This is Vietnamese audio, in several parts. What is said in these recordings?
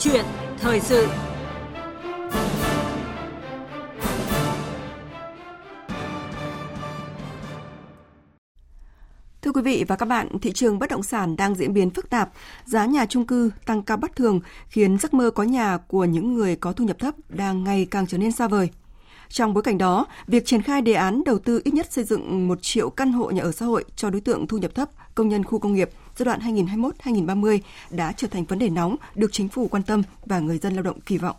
chuyện thời sự Thưa quý vị và các bạn, thị trường bất động sản đang diễn biến phức tạp, giá nhà chung cư tăng cao bất thường khiến giấc mơ có nhà của những người có thu nhập thấp đang ngày càng trở nên xa vời. Trong bối cảnh đó, việc triển khai đề án đầu tư ít nhất xây dựng 1 triệu căn hộ nhà ở xã hội cho đối tượng thu nhập thấp, công nhân khu công nghiệp giai đoạn 2021-2030 đã trở thành vấn đề nóng được chính phủ quan tâm và người dân lao động kỳ vọng.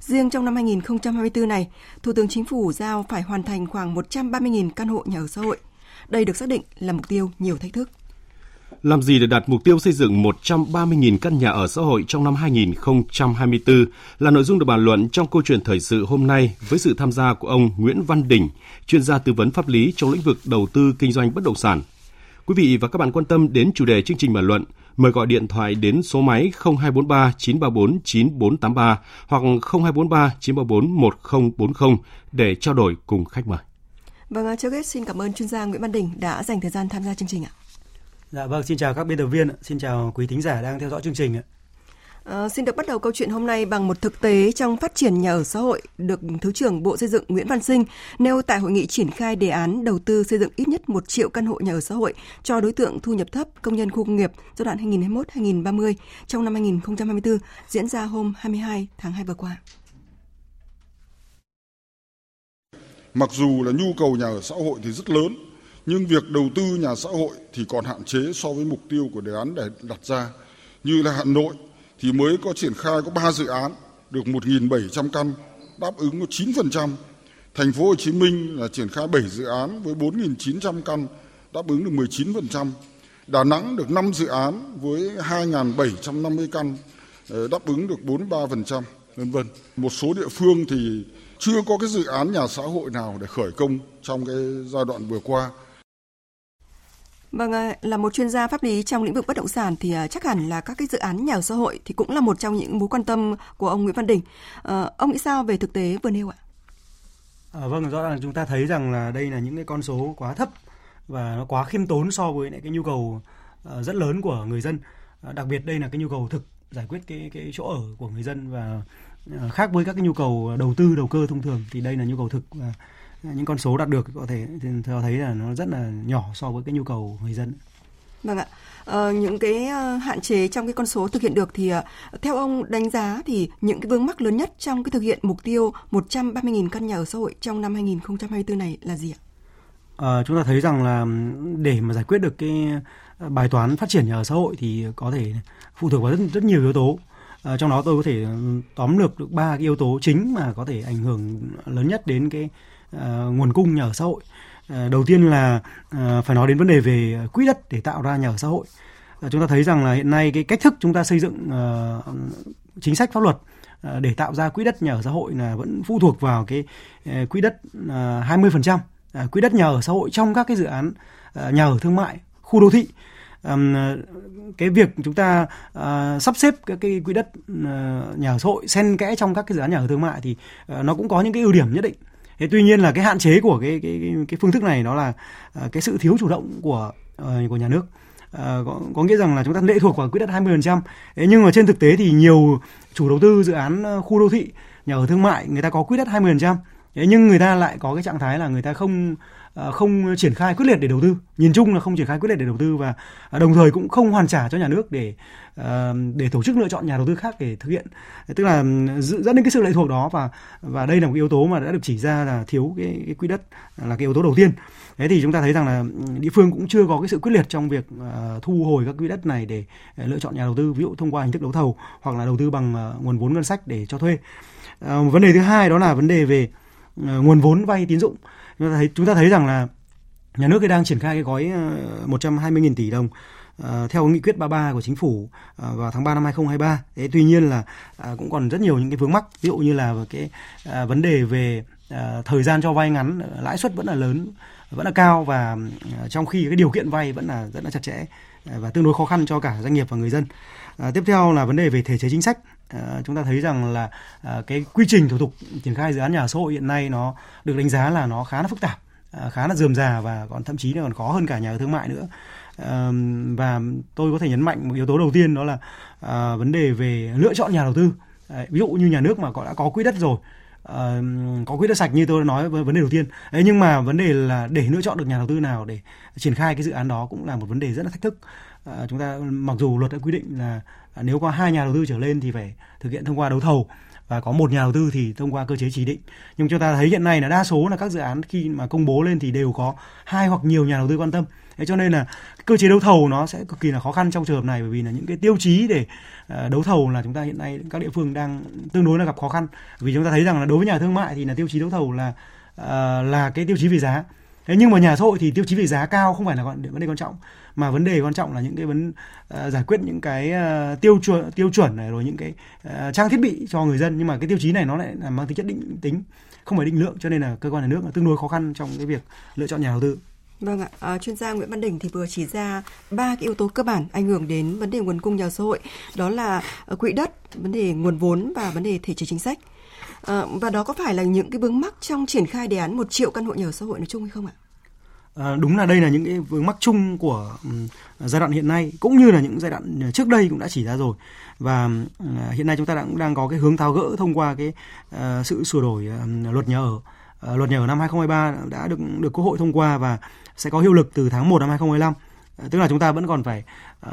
Riêng trong năm 2024 này, Thủ tướng Chính phủ giao phải hoàn thành khoảng 130.000 căn hộ nhà ở xã hội. Đây được xác định là mục tiêu nhiều thách thức. Làm gì để đạt mục tiêu xây dựng 130.000 căn nhà ở xã hội trong năm 2024 là nội dung được bàn luận trong câu chuyện thời sự hôm nay với sự tham gia của ông Nguyễn Văn Đình, chuyên gia tư vấn pháp lý trong lĩnh vực đầu tư kinh doanh bất động sản. Quý vị và các bạn quan tâm đến chủ đề chương trình bàn luận, mời gọi điện thoại đến số máy 0243 934 9483 hoặc 0243 934 1040 để trao đổi cùng khách mời. Vâng, trước hết xin cảm ơn chuyên gia Nguyễn Văn Đình đã dành thời gian tham gia chương trình ạ. Dạ vâng, xin chào các biên tập viên, xin chào quý thính giả đang theo dõi chương trình ạ. À, xin được bắt đầu câu chuyện hôm nay bằng một thực tế trong phát triển nhà ở xã hội được Thứ trưởng Bộ Xây dựng Nguyễn Văn Sinh nêu tại hội nghị triển khai đề án đầu tư xây dựng ít nhất 1 triệu căn hộ nhà ở xã hội cho đối tượng thu nhập thấp công nhân khu công nghiệp giai đoạn 2021-2030 trong năm 2024 diễn ra hôm 22 tháng 2 vừa qua. Mặc dù là nhu cầu nhà ở xã hội thì rất lớn, nhưng việc đầu tư nhà xã hội thì còn hạn chế so với mục tiêu của đề án để đặt ra. Như là Hà Nội thì mới có triển khai có 3 dự án được 1.700 căn đáp ứng có 9%. Thành phố Hồ Chí Minh là triển khai 7 dự án với 4.900 căn đáp ứng được 19%. Đà Nẵng được 5 dự án với 2.750 căn ờ, đáp ứng được 43%, vân vân. Một số địa phương thì chưa có cái dự án nhà xã hội nào để khởi công trong cái giai đoạn vừa qua. Vâng, ờ, là một chuyên gia pháp lý trong lĩnh vực bất động sản thì ờ, chắc hẳn là các cái dự án nhà ở xã hội thì cũng là một trong những mối quan tâm của ông Nguyễn Văn Đình. À, ông nghĩ sao về thực tế vừa nêu ạ? À, vâng, rõ ràng chúng ta thấy rằng là đây là những cái con số quá thấp và nó quá khiêm tốn so với lại cái nhu cầu rất lớn của người dân. Đặc biệt đây là cái nhu cầu thực giải quyết cái cái chỗ ở của người dân và khác với các cái nhu cầu đầu tư đầu cơ thông thường thì đây là nhu cầu thực và những con số đạt được có thể cho thấy là nó rất là nhỏ so với cái nhu cầu người dân. Vâng ạ. Ờ, những cái ờ, hạn chế trong cái con số thực hiện được thì uh, theo ông đánh giá thì những cái vướng mắc lớn nhất trong cái thực hiện mục tiêu 130.000 căn nhà ở xã hội trong năm 2024 này là gì ạ? À, chúng ta thấy rằng là để mà giải quyết được cái bài toán phát triển nhà ở xã hội thì có thể phụ thuộc vào rất rất nhiều yếu tố. À, trong đó tôi có thể tóm lược được ba cái yếu tố chính mà có thể ảnh hưởng lớn nhất đến cái Ờ, nguồn cung nhà ở xã hội. Ờ, đầu tiên là ờ, phải nói đến vấn đề về quỹ đất để tạo ra nhà ở xã hội. Chúng ta thấy rằng là hiện nay cái cách thức chúng ta xây dựng chính sách pháp luật để tạo ra quỹ đất nhà ở xã hội là vẫn phụ thuộc vào cái quỹ đất 20% quỹ đất nhà ở xã hội trong các cái dự án nhà ở thương mại, khu đô thị cái việc chúng ta sắp xếp các cái quỹ đất nhà ở xã hội xen kẽ trong các cái dự án nhà ở thương mại thì nó cũng có những cái ưu điểm nhất định thế tuy nhiên là cái hạn chế của cái cái cái phương thức này đó là à, cái sự thiếu chủ động của uh, của nhà nước À, có, có nghĩa rằng là chúng ta lệ thuộc vào quỹ đất 20%. Thế nhưng mà trên thực tế thì nhiều chủ đầu tư dự án ờ, khu đô thị, nhà ở thương mại người ta có quỹ đất 20%. Thế nhưng người ta lại có cái trạng thái là người ta không À, không triển khai quyết liệt để đầu tư. Nhìn chung là không triển khai quyết liệt để đầu tư và à, đồng thời cũng không hoàn trả cho nhà nước để à, để tổ chức lựa chọn nhà đầu tư khác để thực hiện. Tức là dẫn đến cái sự lệ thuộc đó và và đây là một yếu tố mà đã được chỉ ra là thiếu cái, cái quỹ đất là cái yếu tố đầu tiên. Thế thì chúng ta thấy rằng là địa phương cũng chưa có cái sự quyết liệt trong việc thu hồi các quỹ đất này để lựa chọn nhà đầu tư ví dụ thông qua hình thức đấu thầu hoặc là đầu tư bằng nguồn vốn ngân sách để cho thuê. Vấn đề thứ hai đó là vấn đề về nguồn vốn vay tín dụng. Chúng ta thấy chúng ta thấy rằng là nhà nước đang triển khai cái gói ờ, 120.000 tỷ đồng Uh, theo nghị quyết 33 của chính phủ uh, vào tháng 3 năm 2023. Thế tuy nhiên là uh, cũng còn rất nhiều những cái vướng mắc, ví dụ như là cái uh, vấn đề về uh, thời gian cho vay ngắn, lãi suất vẫn là lớn, vẫn là cao và uh, trong khi cái điều kiện vay vẫn là rất là chặt chẽ uh, và tương đối khó khăn cho cả doanh nghiệp và người dân. À, tiếp theo là vấn đề về thể chế chính sách. À, chúng ta thấy rằng là à, cái quy trình thủ tục triển khai dự án nhà ở xã hội hiện nay nó được đánh giá là nó khá là phức tạp à, khá là dườm già và còn thậm chí là còn khó hơn cả nhà ở thương mại nữa. À, và tôi có thể nhấn mạnh một yếu tố đầu tiên đó là à, vấn đề về lựa chọn nhà đầu tư. À, ví dụ như nhà nước mà có đã có quỹ đất rồi uh, có quỹ đất sạch như tôi đã nói với vấn đề đầu tiên. Đấy, nhưng mà vấn đề là để lựa chọn được nhà đầu tư nào để triển khai cái dự án đó cũng là một vấn đề rất là thách thức. Ờ, chúng ta, mặc dù luật đã quy định là à, nếu có hai nhà đầu tư trở lên thì phải thực hiện thông qua đấu thầu, và có một nhà đầu tư thì thông qua cơ chế chỉ định. Nhưng chúng ta thấy hiện nay là đa số là các dự án khi mà công bố lên thì đều có hai hoặc nhiều nhà đầu tư quan tâm. Thế cho nên là cơ chế đấu thầu nó sẽ cực kỳ là khó khăn trong trường hợp này, bởi vì là những cái tiêu chí để à, đấu thầu là chúng ta hiện nay các địa phương đang tương đối là gặp khó khăn. Vì chúng ta thấy rằng là đối với nhà thương mại thì là tiêu chí đấu thầu là à, là cái tiêu chí về giá thế nhưng mà nhà xã hội thì tiêu chí về giá cao không phải là vấn đề quan trọng. Mà vấn đề quan trọng là những cái vấn uh, giải quyết những cái uh, tiêu chuẩn tiêu chuẩn này rồi những cái uh, trang thiết bị cho người dân. Nhưng mà cái tiêu chí này nó lại là mang tính chất định tính không phải định lượng. Cho nên là cơ quan nhà nước là tương đối khó khăn trong cái việc lựa chọn nhà đầu tư. Vâng ạ, à, chuyên gia Nguyễn Văn Đình thì vừa chỉ ra ba cái yếu tố cơ bản ảnh hưởng đến vấn đề nguồn cung nhà xã hội, đó là quỹ đất, vấn đề nguồn vốn và vấn đề thể chế chính sách. À, và đó có phải là những cái vướng mắc trong triển khai đề án một triệu căn hộ nhà ở xã hội nói chung hay không ạ? À, đúng là đây là những cái vướng mắc chung của um, giai đoạn hiện nay cũng như là những giai đoạn ờ, trước đây cũng đã chỉ ra rồi. Và uh, hiện nay chúng ta cũng đang có cái hướng tháo gỡ thông qua cái uh, sự sửa đổi uh, luật nhà ở. Uh, luật nhà ở năm 2023 đã được được Quốc hội thông qua và sẽ có hiệu lực từ tháng 1 năm 2025 uh, tức là chúng ta vẫn còn phải uh,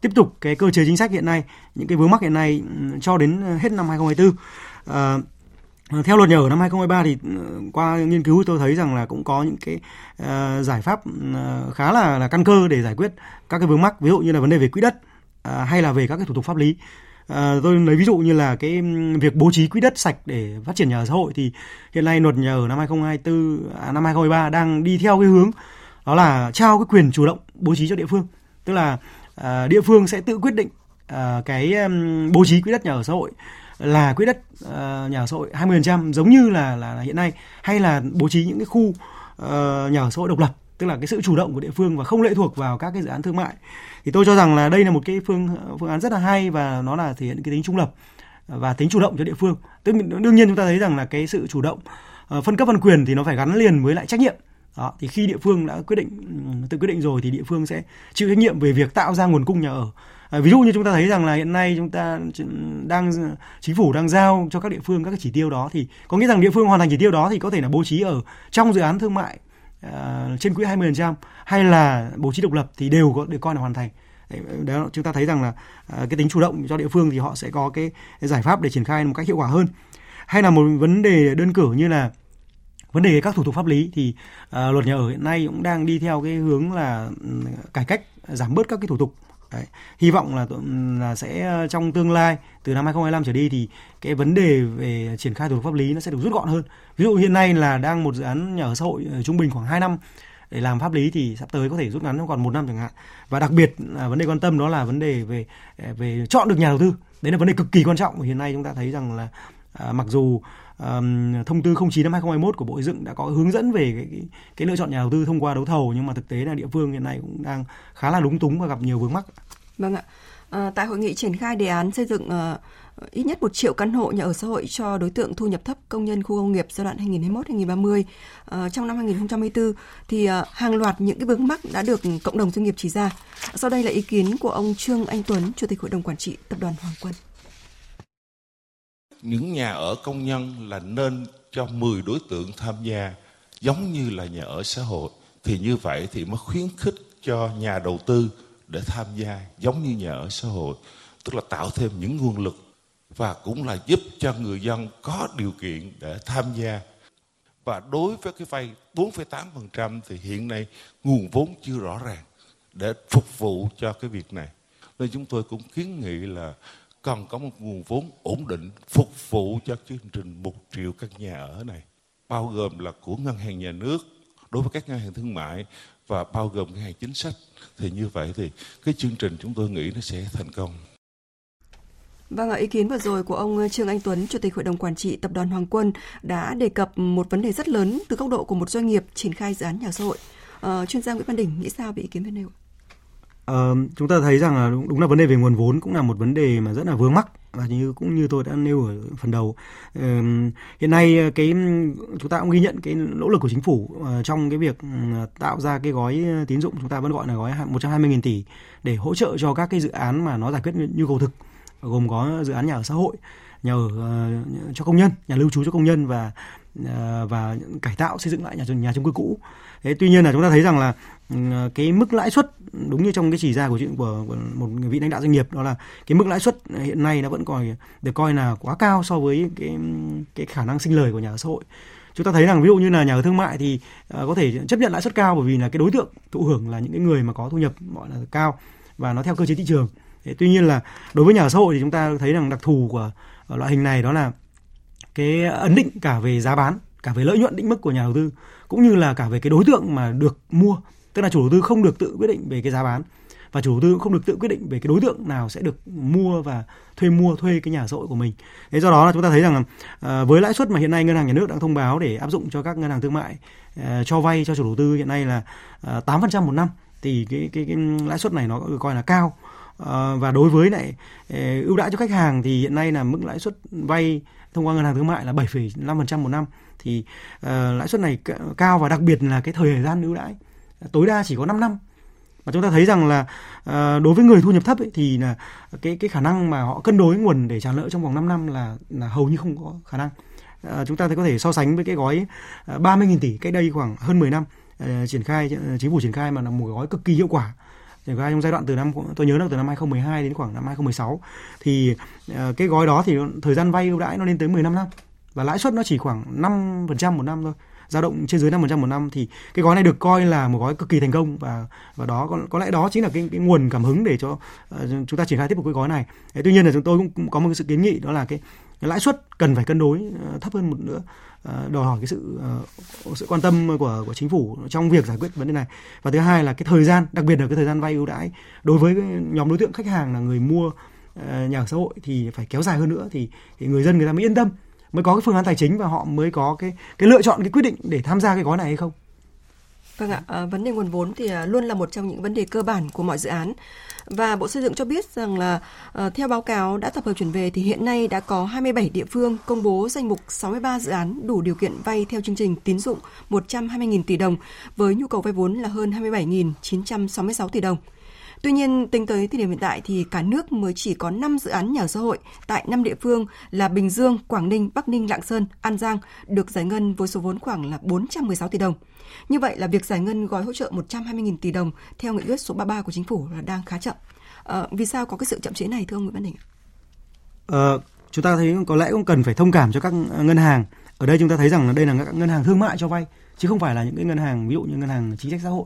tiếp tục cái cơ chế chính sách hiện nay những cái vướng mắc hiện nay cho đến hết năm 2024 À, theo luật nhà ở năm 2023 thì ừ, qua nghiên cứu tôi thấy rằng là cũng có những cái uh, giải pháp uh, khá là là căn cơ để giải quyết các cái vướng mắc ví dụ như là vấn đề về quỹ đất uh, hay là về các cái thủ tục pháp lý. À, tôi lấy ví dụ như là cái ừ, việc bố trí quỹ đất sạch để phát triển nhà ở xã hội thì hiện nay luật nhà ở năm 2024 à, năm 2023 đang đi theo cái hướng đó là trao cái quyền chủ động bố trí cho địa phương. Tức là à, địa phương sẽ tự quyết định à, cái um, bố trí quỹ đất nhà ở xã hội là quỹ đất uh, nhà ở xã hội 20% giống như là, là là hiện nay hay là bố trí những cái khu uh, nhà ở xã hội độc lập tức là cái sự chủ động của địa phương và không lệ thuộc vào các cái dự án thương mại. Thì tôi cho rằng là đây là một cái phương phương án rất là hay và nó là thể hiện cái tính trung lập và tính chủ động cho địa phương. Tức đương nhiên chúng ta thấy rằng là cái sự chủ động uh, phân cấp phân quyền thì nó phải gắn liền với lại trách nhiệm. Đó thì khi địa phương đã quyết định tự quyết định rồi thì địa phương sẽ chịu trách nhiệm về việc tạo ra nguồn cung nhà ở À, ví dụ như chúng ta thấy rằng là hiện nay chúng ta đang chính phủ đang giao cho các địa phương các cái chỉ tiêu đó thì có nghĩa rằng địa phương hoàn thành chỉ tiêu đó thì có thể là bố trí ở trong dự án thương mại uh, trên quỹ 20% hay là bố trí độc lập thì đều có được coi là hoàn thành. đó chúng ta thấy rằng là uh, cái tính chủ động cho địa phương thì họ sẽ có cái, giải pháp để triển khai một cách hiệu quả hơn. Hay là một vấn đề đơn cử như là vấn đề các thủ tục pháp lý thì uh, luật nhà ở hiện nay cũng đang đi theo cái hướng là ừ, cải cách giảm bớt các cái thủ tục Đấy. Hy vọng là là sẽ ờ, trong tương lai từ năm 2025 trở đi thì cái vấn đề về triển khai thủ tục pháp lý nó sẽ được rút gọn hơn. Ví dụ hiện nay là đang một dự án nhà ở xã hội ờ, trung bình khoảng 2 năm để làm pháp lý thì sắp tới có thể rút ngắn còn một năm chẳng hạn. Và đặc biệt là vấn đề quan tâm đó là vấn đề về à, về chọn được nhà đầu tư. Đấy là vấn đề cực kỳ quan trọng. Hiện nay chúng ta thấy rằng là à, mặc dù um, thông tư 09 năm 2021 của Bộ Xây dựng đã có hướng dẫn về cái, cái, cái lựa chọn nhà đầu tư thông qua đấu thầu nhưng mà thực tế là địa phương hiện nay cũng đang khá là lúng túng và gặp nhiều vướng mắc. Vâng ạ. À, tại hội nghị triển khai đề án xây dựng uh, ít nhất một triệu căn hộ nhà ở xã hội cho đối tượng thu nhập thấp công nhân khu công nghiệp giai đoạn 2021-2030 À, ờ, trong năm 2024 thì à, hàng loạt những cái vướng mắc đã được cộng đồng doanh nghiệp chỉ ra. Sau đây là ý kiến của ông Trương Anh Tuấn, Chủ tịch Hội đồng Quản trị Tập đoàn Hoàng Quân những nhà ở công nhân là nên cho 10 đối tượng tham gia giống như là nhà ở xã hội. Thì như vậy thì mới khuyến khích cho nhà đầu tư để tham gia giống như nhà ở xã hội. Tức là tạo thêm những nguồn lực và cũng là giúp cho người dân có điều kiện để tham gia. Và đối với cái vay 4,8% thì hiện nay nguồn vốn chưa rõ ràng để phục vụ cho cái việc này. Nên chúng tôi cũng kiến nghị là cần có một nguồn vốn ổn định phục vụ cho chương trình một triệu căn nhà ở này bao gồm là của ngân hàng nhà nước đối với các ngân hàng thương mại và bao gồm ngân hàng chính sách thì như vậy thì cái chương trình chúng tôi nghĩ nó sẽ thành công. Vâng ạ, ý kiến vừa rồi của ông Trương Anh Tuấn, Chủ tịch Hội đồng Quản trị Tập đoàn Hoàng Quân đã đề cập một vấn đề rất lớn từ góc độ của một doanh nghiệp triển khai dự án nhà xã hội. Ờ, chuyên gia Nguyễn Văn Đỉnh nghĩ sao về ý kiến bên nêu? Uh, chúng ta thấy rằng là đúng, đúng là vấn đề về nguồn vốn cũng là một vấn đề mà rất là vướng mắc và như cũng như tôi đã nêu ở phần đầu. Hiện nay ờ, cái chúng ta cũng ghi nhận cái nỗ lực của chính phủ ờ, trong cái việc ừ, tạo ra cái gói ờ, tín dụng chúng ta vẫn gọi là gói 120.000 tỷ để hỗ trợ cho các cái dự án mà nó giải quyết nhu cầu thực gồm có dự án nhà ở xã hội nhà ở cho công nhân nhà lưu trú cho công nhân và và cải tạo xây dựng lại nhà nhà chung cư cũ. Thế tuy nhiên là chúng ta thấy rằng là Ờ, cái mức lãi suất đúng như trong cái chỉ ra của chuyện của, của một vị lãnh đạo doanh nghiệp đó là cái mức lãi suất hiện nay nó vẫn còn được coi là quá cao so với cái cái khả năng sinh lời của nhà ở xã hội. Chúng ta thấy rằng ví dụ như là nhà ở thương mại thì ờ, có thể chấp nhận lãi suất cao bởi vì là cái đối tượng thụ hưởng là những cái người mà có thu nhập gọi là cao và nó theo cơ chế thị trường. Thế, tuy nhiên là đối với nhà ở xã hội thì chúng ta thấy rằng đặc thù của loại hình này đó là cái ấn định cả về giá bán cả về lợi nhuận định mức của nhà đầu tư cũng như là cả về cái đối tượng mà được mua tức là chủ đầu tư không được tự quyết định về cái giá bán và chủ đầu tư cũng không được tự quyết định về cái đối tượng nào sẽ được mua và thuê mua thuê cái nhà xã hội của mình. Thế do đó là chúng ta thấy rằng là với lãi suất mà hiện nay ngân hàng nhà nước đang thông báo để áp dụng cho các ngân hàng thương mại ờ, cho vay cho chủ đầu tư hiện nay là ờ, 8% một năm thì cái, cái cái lãi suất này nó được coi là cao. Và đối với lại ưu đãi cho khách hàng thì hiện nay là mức lãi suất vay thông qua ngân hàng thương mại là 7,5% một năm thì uh, lãi suất này cao và đặc biệt là cái thời gian ưu đãi tối đa chỉ có 5 năm. Và chúng ta thấy rằng là ờ, đối với người thu nhập thấp ấy, thì là cái cái khả năng mà họ cân đối nguồn để trả nợ trong vòng 5 năm là là hầu như không có khả năng. Ờ, chúng ta có thể so sánh với cái gói ờ, 30.000 tỷ cách đây khoảng hơn 10 năm triển khai chính phủ triển khai mà là một gói cực kỳ hiệu quả. Triển khai trong giai đoạn từ năm tôi nhớ là từ năm 2012 đến khoảng năm 2016 thì cái gói đó thì thời gian vay ưu đãi nó lên tới 15 năm và lãi suất nó chỉ khoảng 5% một năm thôi dao động trên dưới 5% một năm thì cái gói này được coi là một gói cực kỳ thành công và và đó có, có lẽ đó chính là cái, cái nguồn cảm hứng để cho uh, chúng ta triển khai tiếp một cái gói này. Thế, tuy nhiên là chúng tôi cũng có một cái sự kiến nghị đó là cái, cái lãi suất cần phải cân đối uh, thấp hơn một nữa ờ, đòi hỏi cái sự sự quan tâm của của chính phủ trong việc giải quyết vấn đề này. Và thứ hai là cái thời gian, đặc biệt là cái thời gian vay ưu đãi đối với nhóm đối tượng khách hàng là người mua nhà ở xã hội thì phải kéo dài hơn nữa thì, thì người dân người ta mới yên tâm mới có cái phương án tài chính và họ mới có cái cái lựa chọn cái quyết định để tham gia cái gói này hay không? Vâng ạ, à, vấn đề nguồn vốn thì ờ, luôn là một trong những vấn đề cơ bản của mọi dự án. Và Bộ Xây dựng cho biết rằng là à, theo báo cáo đã tập hợp chuyển về thì hiện nay đã có 27 địa phương công bố danh mục 63 dự án đủ điều kiện vay theo chương trình tín dụng 120.000 tỷ đồng với nhu cầu vay vốn là hơn 27.966 tỷ đồng. Tuy nhiên, tính tới thời điểm hiện tại thì cả nước mới chỉ có 5 dự án nhà ở xã hội tại 5 địa phương là Bình Dương, Quảng Ninh, Bắc Ninh, Lạng Sơn, An Giang được giải ngân với số vốn khoảng là 416 tỷ đồng. Như vậy là việc giải ngân gói hỗ trợ 120.000 tỷ đồng theo nghị quyết số 33 của chính phủ là đang khá chậm. À, vì sao có cái sự chậm chế này thưa ông Nguyễn Văn Đình? À, chúng ta thấy có lẽ cũng cần phải thông cảm cho các ngân hàng. Ở đây chúng ta thấy rằng là đây là các ngân hàng thương mại cho vay chứ không phải là những cái ngân hàng ví dụ như ngân hàng chính sách xã hội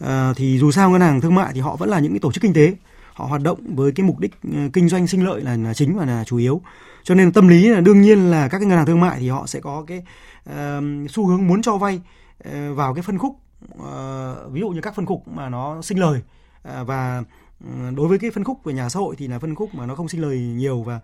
à, thì dù sao ngân hàng thương mại thì họ vẫn là những cái tổ chức kinh tế. Họ hoạt động với cái mục đích ờ, kinh doanh sinh lợi là, là chính và là chủ yếu. Cho nên tâm lý là đương nhiên là các cái ngân hàng thương mại thì họ sẽ có cái uh, xu hướng muốn cho vay uh, vào cái phân khúc uh, ví dụ như các phân khúc mà nó sinh lời. Uh, và đối với cái phân khúc về nhà xã hội thì là phân khúc mà nó không sinh lời nhiều và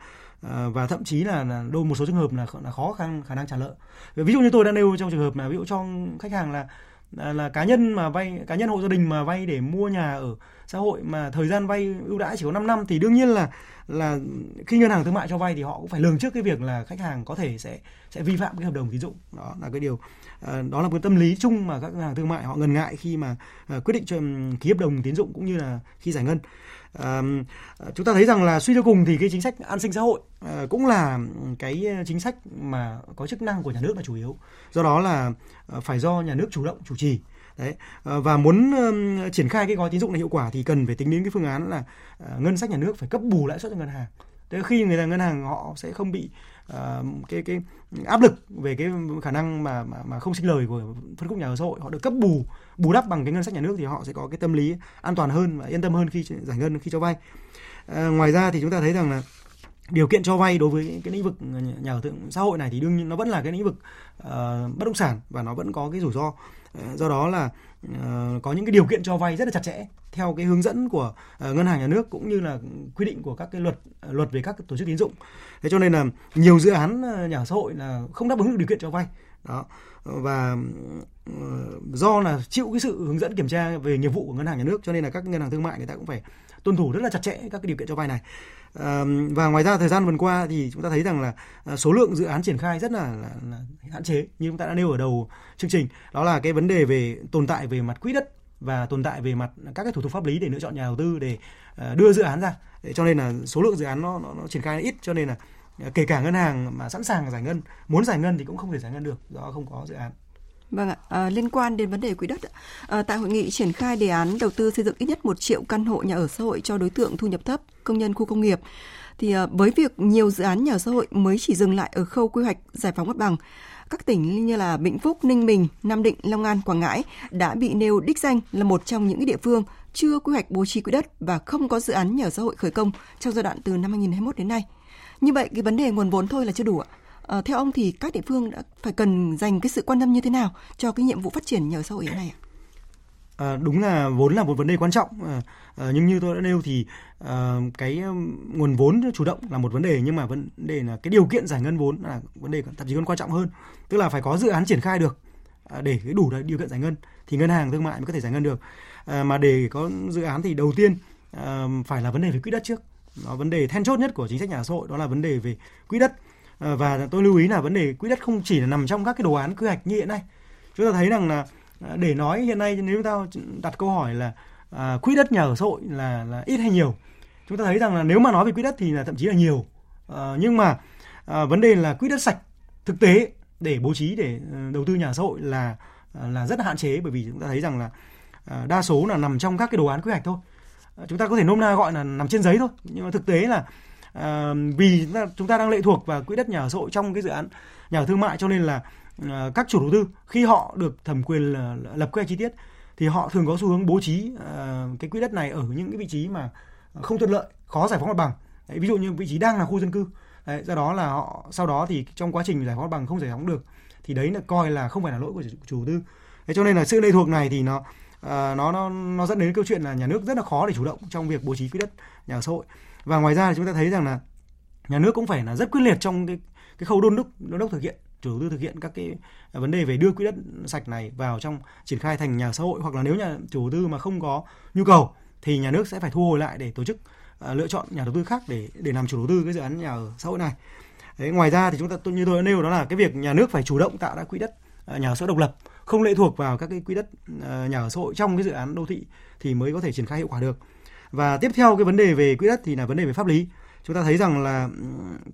và thậm chí là, là đôi một số trường hợp là, là khó khăn khả năng trả nợ. Ví dụ như tôi đã nêu trong trường hợp là ví dụ cho khách hàng là là, là cá nhân mà vay cá nhân hộ gia đình mà vay để mua nhà ở xã hội mà thời gian vay ưu đãi chỉ có 5 năm thì đương nhiên là là khi ngân hàng thương mại cho vay thì họ cũng phải lường trước cái việc là khách hàng có thể sẽ sẽ vi phạm cái hợp đồng tín dụng. Đó là cái điều ờ, đó là một tâm lý chung mà các ngân hàng thương mại họ ngần ngại khi mà ờ, quyết định cho ký hợp đồng tín dụng cũng như là khi giải ngân. À, chúng ta thấy rằng là suy cho cùng thì cái chính sách an sinh xã hội à, cũng là cái chính sách mà có chức năng của nhà nước là chủ yếu. Do đó là phải do nhà nước chủ động chủ trì đấy ờ, và muốn triển khai cái gói tín dụng này hiệu quả thì cần phải tính đến cái phương án là ờ, ngân sách nhà nước phải cấp bù lãi suất cho ngân hàng Thế khi người ta ngân hàng họ sẽ không bị uh, cái cái áp lực về cái khả năng mà mà, mà không sinh lời của phân khúc nhà ở xã hội họ được cấp bù bù đắp bằng cái ngân sách nhà nước thì họ sẽ có cái tâm lý an toàn hơn và yên tâm hơn khi giải ngân khi cho vay. Uh, ngoài ra thì chúng ta thấy rằng là điều kiện cho vay đối với cái lĩnh vực nhà ở xã hội này thì đương nhiên nó vẫn là cái lĩnh vực uh, bất động sản và nó vẫn có cái rủi ro Ờ, do đó là ờ, có những cái điều kiện cho vay rất là chặt chẽ theo cái hướng dẫn của ờ, ngân hàng nhà nước cũng như là quy định của các cái luật luật về các tổ chức tín dụng. Thế cho nên là nhiều dự án nhà ở xã hội là không đáp ứng được điều kiện cho vay. Đó. Và do là chịu cái sự hướng dẫn kiểm tra về nghiệp vụ của ngân hàng nhà nước cho nên là các ngân hàng thương mại người ta cũng phải tuân thủ rất là chặt chẽ các cái điều kiện cho vay này. Và ngoài ra thời gian vừa qua thì chúng ta thấy rằng là số lượng dự án triển khai rất là, là, là hạn chế như chúng ta đã nêu ở đầu chương trình. Đó là cái vấn đề về tồn tại về mặt quỹ đất và tồn tại về mặt các cái thủ tục pháp lý để lựa chọn nhà đầu tư để ờ, đưa dự án ra. Cho nên là số lượng dự án nó nó, nó triển khai ít cho nên là ờ, kể cả ngân hàng mà sẵn sàng giải ngân muốn giải ngân thì cũng không thể giải ngân được do không có dự án. Vâng ạ, à, liên quan đến vấn đề quỹ đất, à, tại hội nghị triển khai đề án đầu tư xây dựng ít nhất một triệu căn hộ nhà ở xã hội cho đối tượng thu nhập thấp, công nhân khu công nghiệp, thì à, với việc nhiều dự án nhà ở xã hội mới chỉ dừng lại ở khâu quy hoạch giải phóng mặt bằng, các tỉnh như là Vĩnh Phúc, Ninh Bình, Nam Định, Long An, Quảng Ngãi đã bị nêu đích danh là một trong những địa phương chưa quy hoạch bố trí quỹ đất và không có dự án nhà ở xã hội khởi công trong giai đoạn từ năm 2021 đến nay. Như vậy cái vấn đề nguồn vốn thôi là chưa đủ ạ. À, theo ông thì các địa phương đã phải cần dành cái sự quan tâm như thế nào cho cái nhiệm vụ phát triển nhà ở xã hội hiện nay ạ? À, đúng là vốn là một vấn đề quan trọng. À, à, nhưng như tôi đã nêu thì à, cái nguồn vốn chủ động là một vấn đề nhưng mà vấn đề là cái điều kiện giải ngân vốn là vấn đề thậm chí còn quan trọng hơn. Tức là phải có dự án triển khai được à, để đủ điều kiện giải ngân thì ngân hàng thương mại mới có thể giải ngân được. À, mà để có dự án thì đầu tiên à, phải là vấn đề về quỹ đất trước. Nó vấn đề then chốt nhất của chính sách nhà xã hội đó là vấn đề về quỹ đất. À, và tôi lưu ý là vấn đề quỹ đất không chỉ là nằm trong các cái đồ án quy hoạch như hiện nay. Chúng ta thấy rằng là À, để nói hiện nay nếu ta đặt câu hỏi là à, quỹ đất nhà ở xã hội là là ít hay nhiều? Chúng ta thấy rằng là nếu mà nói về quỹ đất thì là thậm chí là nhiều. À, nhưng mà à, vấn đề là quỹ đất sạch thực tế để bố trí để ờ, đầu tư nhà ở xã hội là là rất hạn chế. Bởi vì chúng ta thấy rằng là à, đa số là nằm trong các cái đồ án quy hoạch thôi. À, chúng ta có thể nôm na gọi là nằm trên giấy thôi. Nhưng mà thực tế là à, vì chúng ta đang lệ thuộc vào quỹ đất nhà ở xã hội trong cái dự án nhà ở thương mại cho nên là Ờ, các chủ đầu tư khi họ được thẩm quyền là, lập quy hoạch chi tiết thì họ thường có xu hướng bố trí ờ, cái quỹ đất này ở những cái vị trí mà không thuận lợi khó giải phóng mặt bằng. Đấy, ví dụ như vị trí đang là khu dân cư. Đấy, do đó là họ sau đó thì trong quá trình giải phóng mặt bằng không giải phóng được thì đấy là coi là không phải là lỗi của chủ đầu tư. Thế cho nên là sự lệ thuộc này thì nó à, nó nó nó dẫn đến câu chuyện là nhà nước rất là khó để chủ động trong việc bố trí quỹ đất nhà ở xã hội. Và ngoài ra thì chúng ta thấy rằng là nhà nước cũng phải là rất quyết liệt trong cái cái khâu đôn đốc đôn đốc thực hiện chủ đầu tư thực hiện các cái vấn đề về đưa quỹ đất sạch này vào trong triển khai thành nhà xã hội hoặc là nếu nhà chủ đầu tư mà không có nhu cầu thì nhà nước sẽ phải thu hồi lại để tổ chức uh, lựa chọn nhà đầu tư khác để để làm chủ đầu tư cái dự án nhà ở xã hội này. Đấy, ngoài ra thì chúng ta như tôi đã nêu đó là cái việc nhà nước phải chủ động tạo ra quỹ đất uh, nhà ở xã hội độc lập, không lệ thuộc vào các cái quỹ đất uh, nhà ở xã hội trong cái dự án đô thị thì mới có thể triển khai hiệu quả được. Và tiếp theo cái vấn đề về quỹ đất thì là vấn đề về pháp lý. Chúng ta thấy rằng là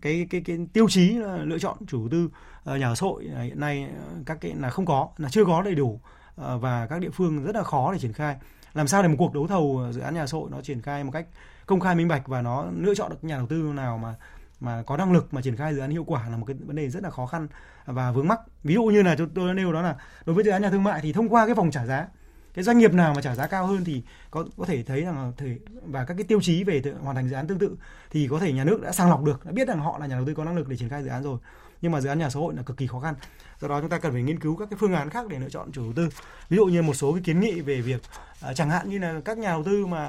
cái cái cái tiêu chí lựa chọn chủ tư ờ, nhà ở xã hội à, hiện nay ờ, các cái là không có, là chưa có đầy đủ ờ, và các địa phương rất là khó để triển khai. Làm sao để một cuộc đấu thầu dự án nhà ở xã hội nó triển khai một cách công khai minh bạch và nó lựa chọn được nhà đầu tư nào mà mà có năng lực mà triển khai dự án hiệu quả là một cái vấn đề rất là khó khăn và vướng mắc. Ví dụ như là tôi đã nêu đó là đối với dự án nhà thương mại thì thông qua cái vòng trả giá cái doanh nghiệp nào mà trả giá cao hơn thì có có thể thấy rằng thể và các cái tiêu chí về hoàn thành dự án tương tự thì có thể nhà nước đã sàng lọc được đã biết rằng họ là nhà đầu tư có năng lực để triển khai dự án rồi. Nhưng mà dự án nhà xã hội là cực kỳ khó khăn. Do đó chúng ta cần phải nghiên cứu các cái phương án khác để lựa chọn chủ đầu tư. Ví dụ như một số cái kiến nghị về việc uh, chẳng hạn như là các nhà đầu tư mà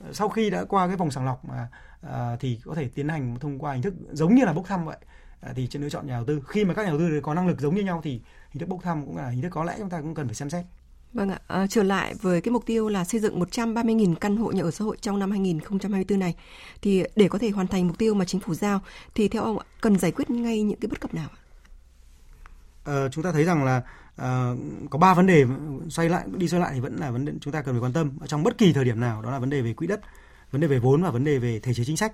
à, sau khi đã qua cái vòng sàng lọc mà uh, thì có thể tiến hành thông qua hình thức giống như là bốc thăm vậy. Uh, thì trên lựa chọn nhà đầu tư. Khi mà các nhà đầu tư có năng lực giống như nhau thì hình thức bốc thăm cũng là hình thức có lẽ chúng ta cũng cần phải xem xét. Vâng ạ, à, trở lại với cái mục tiêu là xây dựng 130.000 căn hộ nhà ở xã hội trong năm 2024 này thì để có thể hoàn thành mục tiêu mà chính phủ giao thì theo ông cần giải quyết ngay những cái bất cập nào ạ? À, chúng ta thấy rằng là à, có ba vấn đề xoay lại đi xoay lại thì vẫn là vấn đề chúng ta cần phải quan tâm ở trong bất kỳ thời điểm nào đó là vấn đề về quỹ đất, vấn đề về vốn và vấn đề về thể chế chính sách.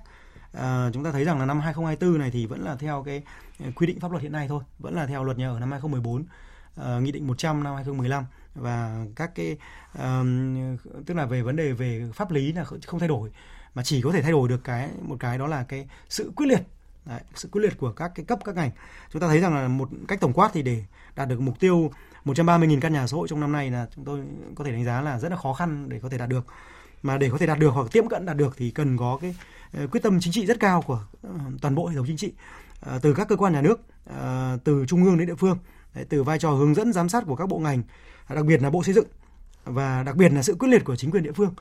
À, chúng ta thấy rằng là năm 2024 này thì vẫn là theo cái quy định pháp luật hiện nay thôi, vẫn là theo luật nhà ở năm 2014, à, nghị định 100 năm 2015 và các cái um, tức là về vấn đề về pháp lý là không thay đổi. Mà chỉ có thể thay đổi được cái một cái đó là cái sự quyết liệt. Đấy, sự quyết liệt của các cái cấp các ngành. Chúng ta thấy rằng là một cách tổng quát thì để đạt được mục tiêu 130.000 căn nhà xã hội trong năm nay là chúng tôi có thể đánh giá là rất là khó khăn để có thể đạt được. Mà để có thể đạt được hoặc tiệm cận đạt được thì cần có cái ờ, quyết tâm chính trị rất cao của ờ, toàn bộ hệ thống chính trị ờ, từ các cơ quan nhà nước từ trung ương đến địa phương. Từ vai trò hướng dẫn giám sát của các bộ ngành đặc biệt là bộ xây dựng. Và đặc biệt là sự quyết liệt của chính quyền địa phương.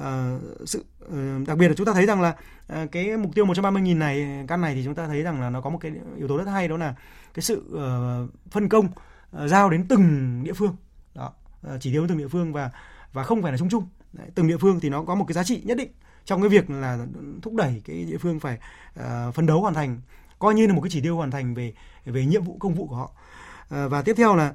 À, sự ờ, đặc biệt là chúng ta thấy rằng là ờ, cái mục tiêu 130.000 này căn này thì chúng ta thấy rằng là nó có một cái yếu tố rất hay đó là cái sự uh, phân công giao đến từng địa phương. Đó chỉ tiêu từng địa phương và và không phải là chung chung. Đấy, từng địa phương thì nó có một cái giá trị nhất định trong cái việc là thúc đẩy cái địa phương phải uh, phấn đấu hoàn thành coi như là một cái chỉ tiêu hoàn thành về về nhiệm vụ công vụ của họ. Uh, và tiếp theo là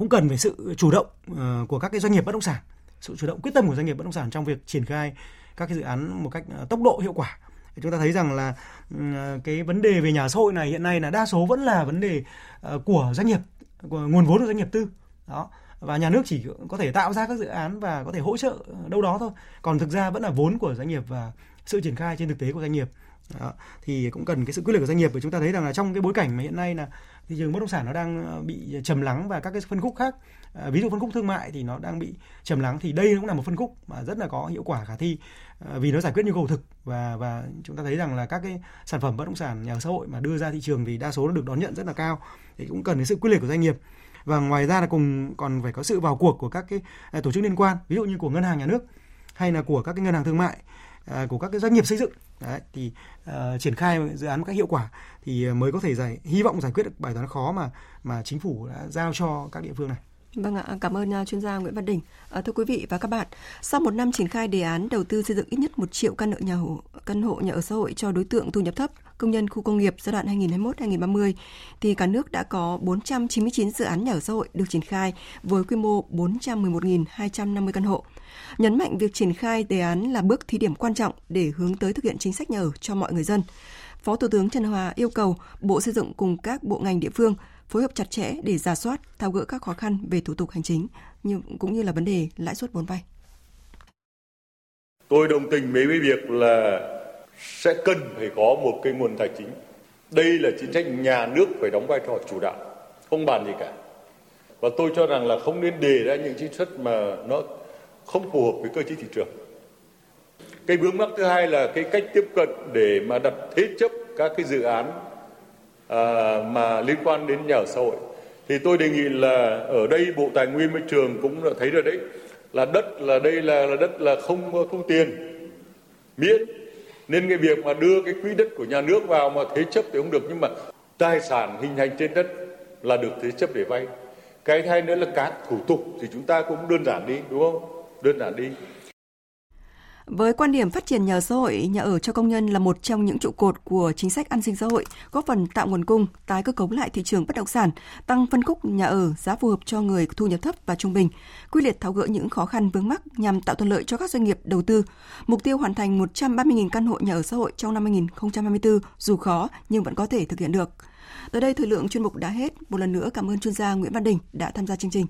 cũng cần phải sự chủ động ờ, của các cái doanh nghiệp bất động sản, sự chủ động quyết tâm của doanh nghiệp bất động sản trong việc triển khai các cái dự án một cách ờ, tốc độ hiệu quả. Chúng ta thấy rằng là ừ, cái vấn đề về nhà xã hội này hiện nay là đa số vẫn là vấn đề ờ, của doanh nghiệp, của nguồn vốn của doanh nghiệp tư. Đó. Và nhà nước chỉ có thể tạo ra các dự án và có thể hỗ trợ đâu đó thôi. Còn thực ra vẫn là vốn của doanh nghiệp và sự triển khai trên thực tế của doanh nghiệp đó. thì cũng cần cái sự quyết liệt của doanh nghiệp và chúng ta thấy rằng là trong cái bối cảnh mà hiện nay là thị trường bất động sản nó đang ờ, bị trầm lắng và các cái phân khúc khác à, ví dụ phân khúc thương mại thì nó đang bị trầm lắng thì đây cũng là một phân khúc mà rất là có hiệu quả khả thi à, vì nó giải quyết nhu cầu thực và và chúng ta thấy rằng là các cái sản phẩm bất động sản nhà ở xã hội mà đưa ra thị trường thì đa số nó được đón nhận rất là cao. Thì cũng cần cái sự quyết liệt của doanh nghiệp. Và ngoài ra là cùng còn phải có sự vào cuộc của các cái à, tổ chức liên quan ví dụ như của ngân hàng nhà nước hay là của các cái ngân hàng thương mại. À, của các cái doanh nghiệp xây dựng Đấy, thì uh, triển khai dự án một cách hiệu quả thì mới có thể giải hy vọng giải quyết được bài toán khó mà mà chính phủ đã giao cho các địa phương này. Vâng ạ, cảm ơn à, chuyên gia Nguyễn Văn Đình. À, thưa quý vị và các bạn, sau một năm triển khai đề án đầu tư xây dựng ít nhất một triệu căn hộ nhà hộ, căn hộ nhà ở xã hội cho đối tượng thu nhập thấp, công nhân khu công nghiệp giai đoạn 2021-2030, thì cả nước đã có 499 dự án nhà ở xã hội được triển khai với quy mô 411.250 căn hộ. Nhấn mạnh việc triển khai đề án là bước thí điểm quan trọng để hướng tới thực hiện chính sách nhà ở cho mọi người dân. Phó Thủ tướng Trần Hòa yêu cầu Bộ Xây dựng cùng các bộ ngành địa phương phối hợp chặt chẽ để giả soát, tháo gỡ các khó khăn về thủ tục hành chính, như cũng như là vấn đề lãi suất vốn vay. Tôi đồng tình với việc là sẽ cần phải có một cái nguồn tài chính. Đây là chính sách nhà nước phải đóng vai trò chủ đạo, không bàn gì cả. Và tôi cho rằng là không nên đề ra những chính sách mà nó không phù hợp với cơ chế thị trường. Cái vướng mắc thứ hai là cái cách tiếp cận để mà đặt thế chấp các cái dự án à, mà liên quan đến nhà ở xã hội thì tôi đề nghị là ở đây bộ tài nguyên môi trường cũng đã thấy rồi đấy là đất là đây là, là đất là không thu tiền miễn nên cái việc mà đưa cái quỹ đất của nhà nước vào mà thế chấp thì không được, nhưng mà tài sản hình thành trên đất là được thế chấp để vay. Cái thay hai nữa là các thủ tục thì chúng ta cũng đơn giản đi, đúng không? Đơn giản đi với quan điểm phát triển nhà xã hội, nhà ở cho công nhân là một trong những trụ cột của chính sách an sinh xã hội, góp phần tạo nguồn cung, tái cơ cấu lại thị trường bất động sản, tăng phân khúc nhà ở giá phù hợp cho người thu nhập thấp và trung bình, quy liệt tháo gỡ những khó khăn vướng mắc nhằm tạo thuận lợi cho các doanh nghiệp đầu tư. Mục tiêu hoàn thành 130.000 căn hộ nhà ở xã hội trong năm 2024 dù khó nhưng vẫn có thể thực hiện được. Tới đây thời lượng chuyên mục đã hết. Một lần nữa cảm ơn chuyên gia Nguyễn Văn Đình đã tham gia chương trình.